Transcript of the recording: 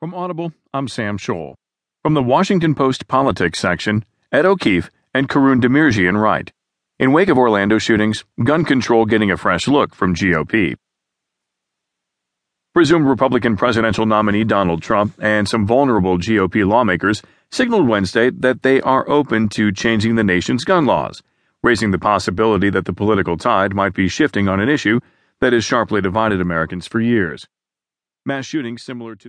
From Audible, I'm Sam Scholl. From the Washington Post Politics section, Ed O'Keefe and Karoun Demirjian write. In wake of Orlando shootings, gun control getting a fresh look from GOP. Presumed Republican presidential nominee Donald Trump and some vulnerable GOP lawmakers signaled Wednesday that they are open to changing the nation's gun laws, raising the possibility that the political tide might be shifting on an issue that has sharply divided Americans for years. Mass shootings similar to the